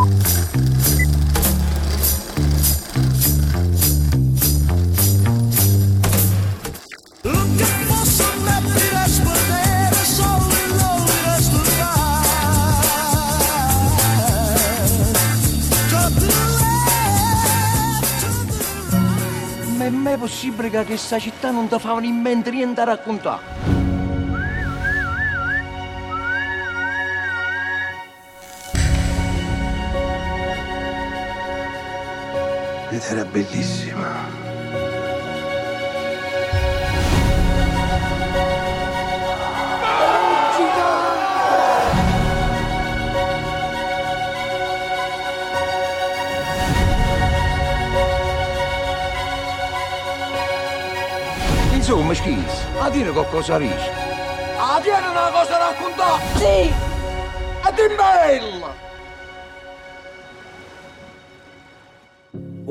Ma è possibile che questa città non ti fa in mente niente a raccontare? Ed era bellissima. Insomma, schis, a dire qualcosa riesci. Ah, tieni una cosa da raccontare! Sì! Ed è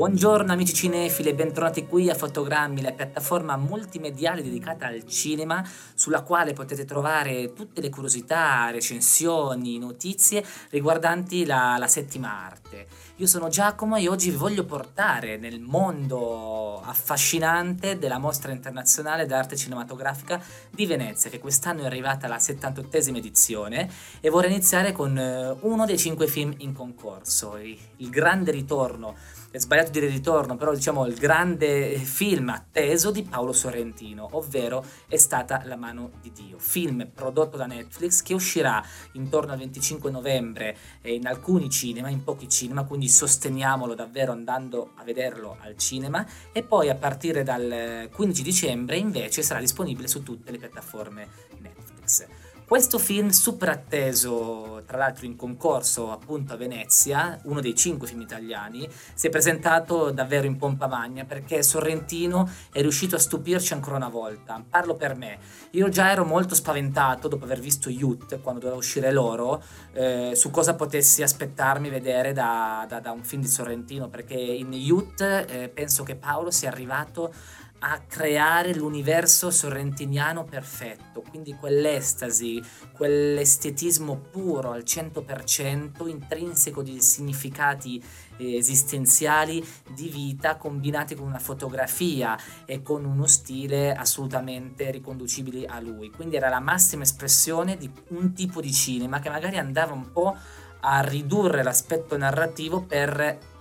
Buongiorno amici cinefili e bentornati qui a Fotogrammi, la piattaforma multimediale dedicata al cinema sulla quale potete trovare tutte le curiosità, recensioni, notizie riguardanti la, la settima arte. Io sono Giacomo e oggi vi voglio portare nel mondo affascinante della mostra internazionale d'arte cinematografica di Venezia che quest'anno è arrivata alla 78esima edizione e vorrei iniziare con eh, uno dei cinque film in concorso, il grande ritorno è sbagliato dire ritorno, però diciamo il grande film atteso di Paolo Sorrentino, ovvero È stata la mano di Dio, film prodotto da Netflix che uscirà intorno al 25 novembre in alcuni cinema, in pochi cinema, quindi sosteniamolo davvero andando a vederlo al cinema e poi a partire dal 15 dicembre invece sarà disponibile su tutte le piattaforme Netflix. Questo film super atteso, tra l'altro in concorso appunto a Venezia, uno dei cinque film italiani, si è presentato davvero in pompa magna perché Sorrentino è riuscito a stupirci ancora una volta. Parlo per me. Io già ero molto spaventato dopo aver visto Youth, quando doveva uscire loro, eh, su cosa potessi aspettarmi vedere da, da, da, un film di Sorrentino, perché in Youth eh, penso che Paolo sia arrivato a creare l'universo sorrentiniano perfetto, quindi quell'estasi, quell'estetismo puro al 100%, intrinseco di significati eh, esistenziali di vita combinati con una fotografia e con uno stile assolutamente riconducibili a lui. Quindi era la massima espressione di un tipo di cinema che magari andava un po' a ridurre l'aspetto narrativo per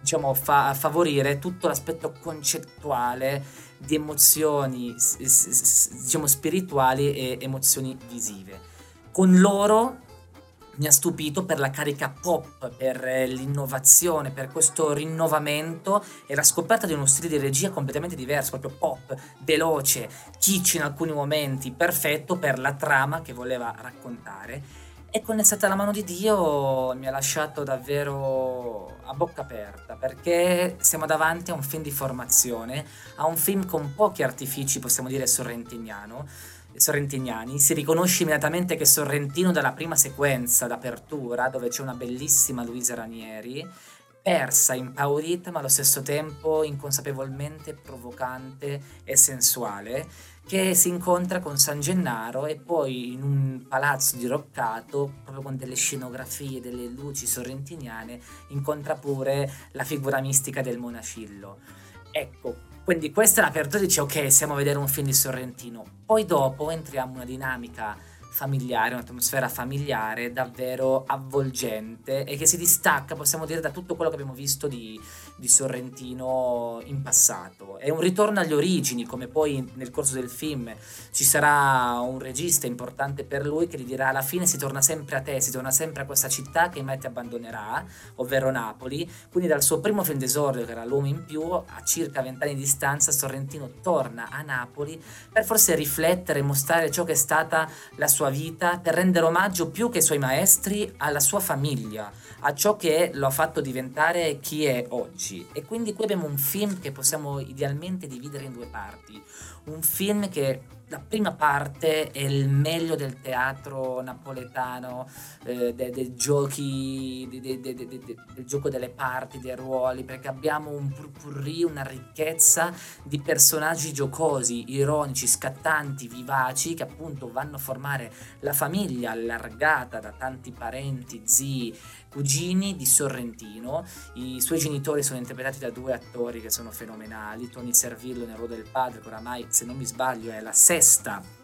diciamo, fa- favorire tutto l'aspetto concettuale di emozioni diciamo, spirituali e emozioni visive. Con loro mi ha stupito per la carica pop, per l'innovazione, per questo rinnovamento e la scoperta di uno stile di regia completamente diverso, proprio pop, veloce, kitsch in alcuni momenti, perfetto per la trama che voleva raccontare e con È la mano di Dio mi ha lasciato davvero a bocca aperta perché siamo davanti a un film di formazione, a un film con pochi artifici, possiamo dire sorrentiniano, sorrentiniani. Si riconosce immediatamente che Sorrentino dalla prima sequenza d'apertura, dove c'è una bellissima Luisa Ranieri, persa, impaurita, ma allo stesso tempo inconsapevolmente provocante e sensuale, che si incontra con San Gennaro e poi in un palazzo diroccato, proprio con delle scenografie, delle luci sorrentiniane, incontra pure la figura mistica del Monacillo. Ecco, quindi questa è l'apertura, dice ok, siamo a vedere un film di Sorrentino. Poi dopo entriamo in una dinamica familiare, un'atmosfera familiare davvero avvolgente e che si distacca, possiamo dire, da tutto quello che abbiamo visto di, di Sorrentino in passato. È un ritorno agli origini, come poi nel corso del film ci sarà un regista importante per lui che gli dirà alla fine si torna sempre a te, si torna sempre a questa città che mai ti abbandonerà, ovvero Napoli. Quindi dal suo primo film d'esordio, che era L'uomo in più, a circa vent'anni di distanza, Sorrentino torna a Napoli per forse riflettere e mostrare ciò che è stata la sua sua vita per rendere omaggio più che ai suoi maestri alla sua famiglia, a ciò che lo ha fatto diventare chi è oggi. E quindi qui abbiamo un film che possiamo idealmente dividere in due parti. Un film che la prima parte è il meglio del teatro napoletano, eh, dei, dei giochi, de, de, de, del gioco delle parti, dei ruoli, perché abbiamo un purpurri, una ricchezza di personaggi giocosi, ironici, scattanti, vivaci, che appunto vanno a formare la famiglia allargata da tanti parenti, zii, cugini di Sorrentino. I suoi genitori sono interpretati da due attori che sono fenomenali, Tony Servillo nel ruolo del padre, che oramai se non mi sbaglio è la sesta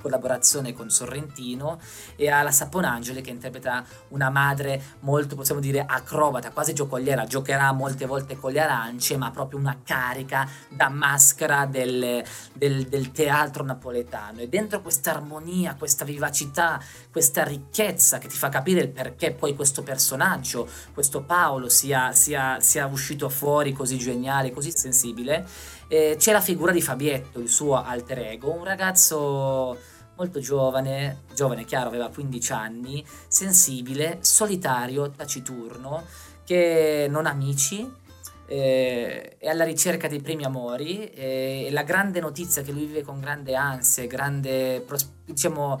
collaborazione con Sorrentino e alla Saponangeli che interpreta una madre molto possiamo dire acrobata, quasi giocoliera, giocherà molte volte con le arance ma proprio una carica da maschera del, del, del teatro napoletano. E dentro questa armonia, questa vivacità, questa ricchezza che ti fa capire il perché poi questo personaggio, questo Paolo sia, sia, sia uscito fuori così geniale, così sensibile, eh, c'è la figura di Fabietto, il suo alter ego, un ragazzo molto giovane, giovane chiaro, aveva 15 anni, sensibile, solitario, taciturno, che non ha amici, eh, è alla ricerca dei primi amori eh, e la grande notizia che lui vive con grande ansia, grande diciamo,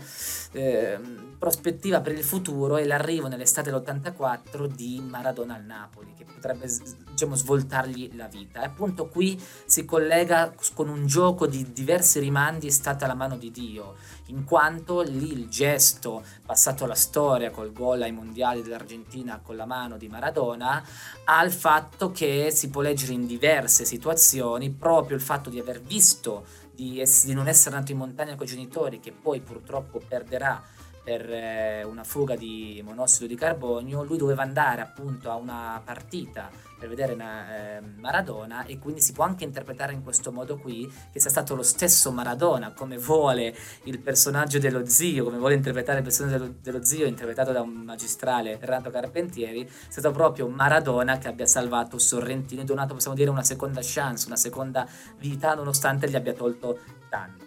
eh, prospettiva per il futuro è l'arrivo nell'estate dell'84 di Maradona al Napoli, che potrebbe diciamo, svoltargli la vita. E appunto qui si collega con un gioco di diversi rimandi, è stata la mano di Dio, in quanto lì il gesto passato alla storia col gol ai mondiali dell'Argentina con la mano di Maradona ha il fatto che si può leggere in diverse situazioni proprio il fatto di aver visto di, ess- di non essere nato in montagna con i genitori, che poi purtroppo perderà per eh, una fuga di monossido di carbonio, lui doveva andare appunto a una partita per vedere una, eh, Maradona e quindi si può anche interpretare in questo modo qui che sia stato lo stesso Maradona come vuole il personaggio dello zio, come vuole interpretare il personaggio dello, dello zio interpretato da un magistrale Renato Carpentieri, è stato proprio Maradona che abbia salvato Sorrentino e donato possiamo dire una seconda chance, una seconda vita nonostante gli abbia tolto tanto.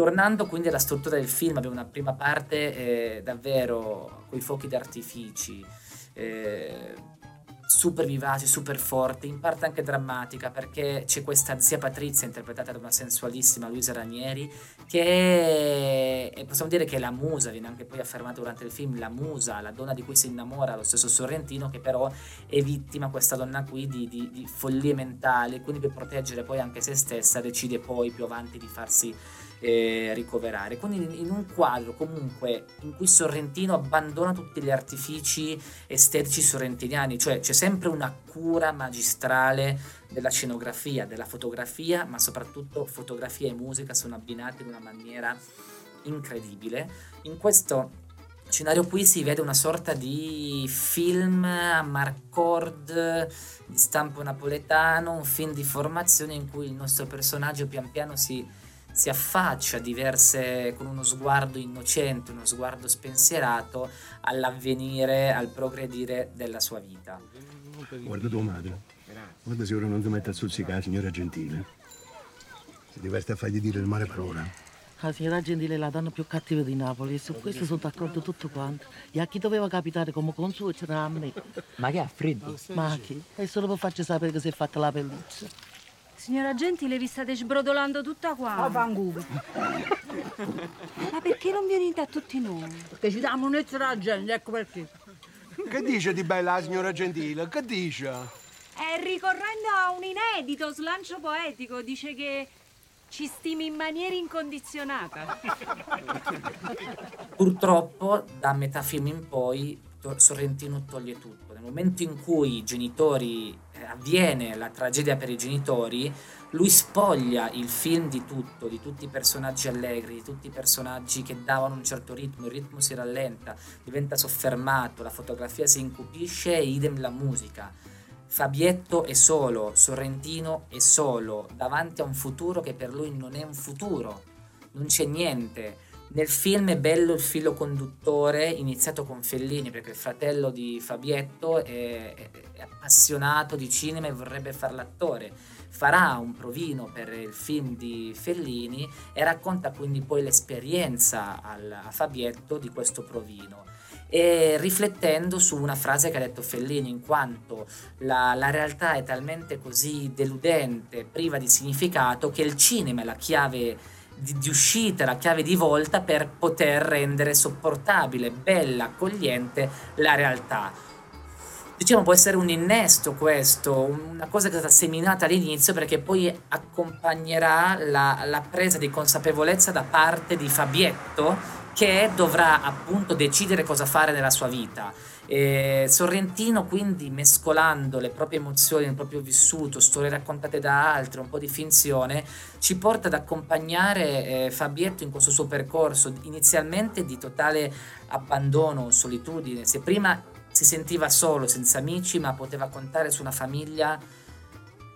Tornando quindi alla struttura del film, abbiamo una prima parte eh, davvero con i fuochi d'artifici, eh, super vivace, super forte, in parte anche drammatica perché c'è questa zia Patrizia interpretata da una sensualissima Luisa Ranieri che è, possiamo dire che è la musa, viene anche poi affermato durante il film, la musa, la donna di cui si innamora lo stesso Sorrentino che però è vittima, questa donna qui, di, di, di follie mentali, quindi per proteggere poi anche se stessa decide poi più avanti di farsi eh, ricoverare. Quindi in un quadro comunque in cui Sorrentino abbandona tutti gli artifici estetici sorrentiniani, cioè c'è sempre una cura magistrale della scenografia, della fotografia, ma soprattutto fotografia e musica sono abbinati in una maniera incredibile. In questo scenario qui si vede una sorta di film a marcord di stampo napoletano, un film di formazione in cui il nostro personaggio pian piano si si affaccia diverse, con uno sguardo innocente, uno sguardo spensierato all'avvenire, al progredire della sua vita. Guarda tua madre. Guarda se ora non ti mette a stuzzicare, signora Gentile. Si diverte a fargli dire il male parola. La signora Gentile è la donna più cattiva di Napoli e su questo sono d'accordo tutto quanto. E a chi doveva capitare come consuelo c'era a me. Ma che ha freddo? Ma chi? E solo per farci sapere che si è fatta la pelliccia. Signora Gentile, vi state sbrodolando tutta qua. A fanculo. Ma perché non venite a tutti noi? Che ci dà munezza la gente, ecco perché. Che dice di bella la signora Gentile? Che dice? Eh, ricorrendo a un inedito slancio poetico, dice che ci stimi in maniera incondizionata. Purtroppo, da metà film in poi, Sorrentino toglie tutto. Nel momento in cui i genitori avviene la tragedia per i genitori, lui spoglia il film di tutto, di tutti i personaggi allegri, di tutti i personaggi che davano un certo ritmo, il ritmo si rallenta, diventa soffermato, la fotografia si incupisce e idem la musica. Fabietto è solo, Sorrentino è solo, davanti a un futuro che per lui non è un futuro, non c'è niente nel film è bello il filo conduttore iniziato con Fellini perché il fratello di Fabietto è, è, appassionato di cinema e vorrebbe fare l'attore. Farà un provino per il film di Fellini e racconta quindi poi l'esperienza al, a Fabietto di questo provino e riflettendo su una frase che ha detto Fellini, in quanto la, la, realtà è talmente così deludente, priva di significato, che il cinema è la chiave di, di uscita, la chiave di volta per poter rendere sopportabile, bella, accogliente la realtà. Diciamo può essere un innesto questo, una cosa che è stata seminata all'inizio perché poi accompagnerà la, la presa di consapevolezza da parte di Fabietto che dovrà appunto decidere cosa fare nella sua vita E Sorrentino quindi mescolando le proprie emozioni, il proprio vissuto, storie raccontate da altri, un po' di finzione, ci porta ad accompagnare eh, Fabietto in questo suo percorso inizialmente di totale abbandono, solitudine. Se prima si sentiva solo, senza amici, ma poteva contare su una famiglia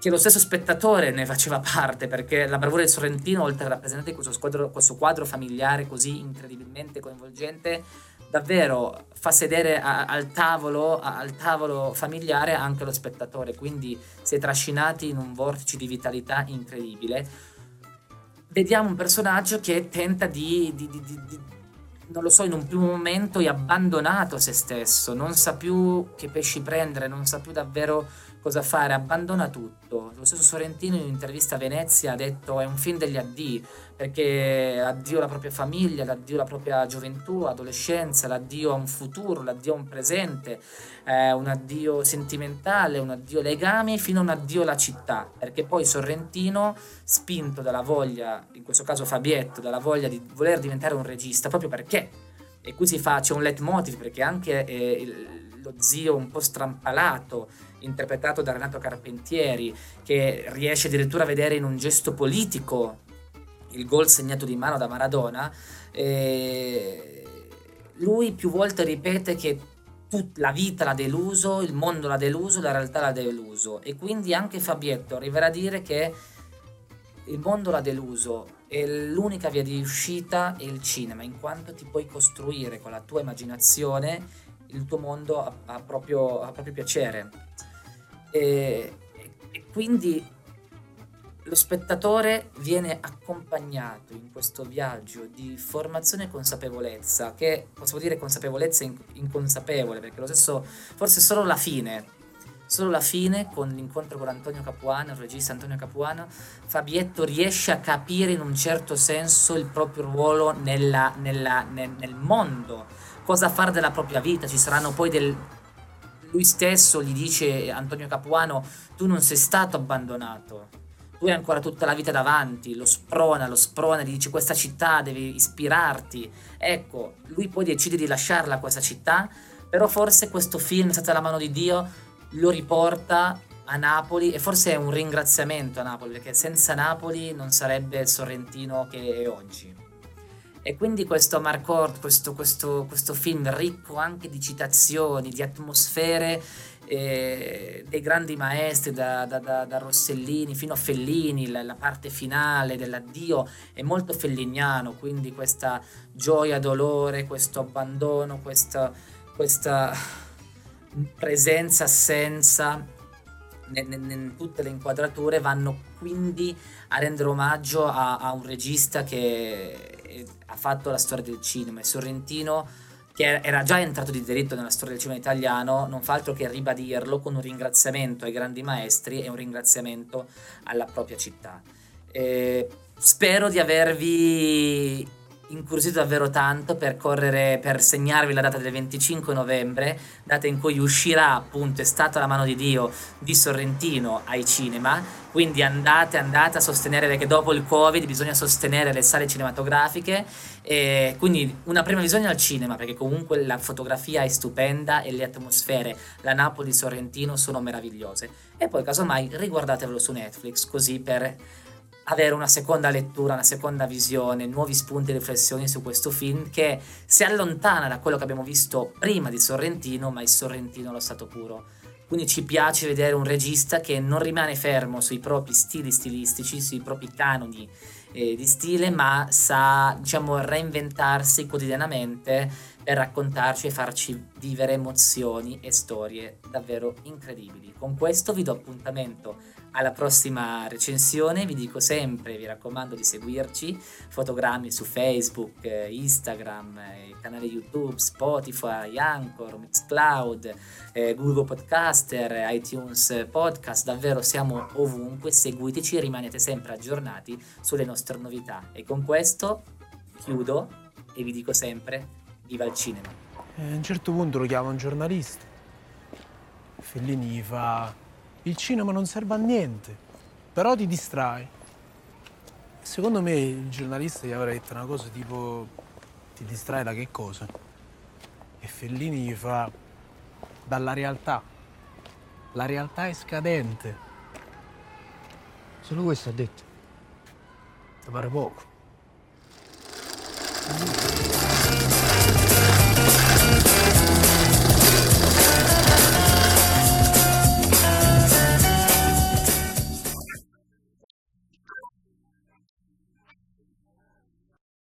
che lo stesso spettatore ne faceva parte, perché la bravura di Sorrentino, oltre a rappresentare questo, squadro, questo quadro familiare così incredibilmente coinvolgente, davvero fa sedere a, al, tavolo, a, al tavolo familiare anche lo spettatore, quindi si è trascinati in un vortice di vitalità incredibile. Vediamo un personaggio che tenta di, di, di, di non lo so, in un primo momento è abbandonato se stesso, non sa più che pesci prendere, non sa più davvero cosa fare, abbandona tutto. Lo stesso Sorrentino in un'intervista a Venezia ha detto è un film degli addii, perché addio alla propria famiglia, l'addio alla propria gioventù, adolescenza, l'addio a un futuro, l'addio a un presente, eh, un addio sentimentale, un addio legami, fino a un addio alla città, perché poi Sorrentino, spinto dalla voglia, in questo caso Fabietto, dalla voglia di voler diventare un regista, proprio perché, e qui si fa, c'è un leitmotiv, perché anche eh, lo zio un po' strampalato, interpretato da Renato Carpentieri, che riesce addirittura a vedere in un gesto politico il gol segnato di mano da Maradona, lui più volte ripete che tut- la vita l'ha deluso, il mondo l'ha deluso, la realtà l'ha deluso. E quindi anche Fabietto arriverà a dire che il mondo l'ha deluso e l'unica via di uscita è il cinema, in quanto ti puoi costruire con la tua immaginazione il tuo mondo a, a, proprio, a proprio piacere. E, e quindi lo spettatore viene accompagnato in questo viaggio di formazione e consapevolezza, che possiamo dire consapevolezza inconsapevole, perché lo stesso, forse solo la fine, solo la fine con l'incontro con Antonio Capuano, il regista Antonio Capuano, Fabietto riesce a capire in un certo senso il proprio ruolo nella, nella, nel, nel mondo, cosa fare della propria vita, ci saranno poi del, lui stesso gli dice Antonio Capuano, tu non sei stato abbandonato, tu hai ancora tutta la vita davanti, lo sprona, lo sprona, gli dice questa città deve ispirarti. Ecco, lui poi decide di lasciarla questa città, però forse questo film, senza la mano di Dio, lo riporta a Napoli e forse è un ringraziamento a Napoli, perché senza Napoli non sarebbe il Sorrentino che è oggi. E quindi questo Marcord, questo, questo, questo film ricco anche di citazioni, di atmosfere eh, dei grandi maestri, da, da, da, da, Rossellini fino a Fellini, la, la, parte finale dell'addio è molto felliniano, quindi questa gioia, dolore, questo abbandono, questa, questa presenza, assenza in tutte le inquadrature vanno quindi a rendere omaggio a, a un regista che ha fatto la storia del cinema. E Sorrentino, che era già entrato di diritto nella storia del cinema italiano, non fa altro che ribadirlo con un ringraziamento ai grandi maestri e un ringraziamento alla propria città. E spero di avervi incuriosito davvero tanto per correre, per segnarvi la data del 25 novembre, data in cui uscirà appunto È stata la mano di Dio di Sorrentino ai cinema, quindi andate, andate a sostenere perché dopo il Covid bisogna sostenere le sale cinematografiche. E quindi una prima visione al cinema perché comunque la fotografia è stupenda e le atmosfere, la Napoli Sorrentino sono meravigliose. E poi casomai riguardatevelo su Netflix così per avere una seconda lettura, una seconda visione, nuovi spunti e riflessioni su questo film che si allontana da quello che abbiamo visto prima di Sorrentino, ma il Sorrentino allo stato puro. Quindi ci piace vedere un regista che non rimane fermo sui propri stili stilistici, sui propri canoni eh, di stile, ma sa, diciamo, reinventarsi quotidianamente per raccontarci e farci vivere emozioni e storie davvero incredibili. Con questo vi do appuntamento alla prossima recensione, vi dico sempre, vi raccomando di seguirci, fotogrammi su Facebook, Instagram, canale YouTube, Spotify, Anchor, Mixcloud, eh, Google Podcaster, iTunes Podcast, davvero siamo ovunque, seguiteci rimanete sempre aggiornati sulle nostre novità. E con questo chiudo e vi dico sempre, viva il cinema. E a un certo punto lo chiama un giornalista. Fellini gli fa il cinema non serve a niente, però ti distrae. Secondo me il giornalista gli avrà detto una cosa tipo ti distrae da che cosa? E Fellini gli fa dalla realtà. La realtà è scadente. Solo questo ha detto. Ti pare poco.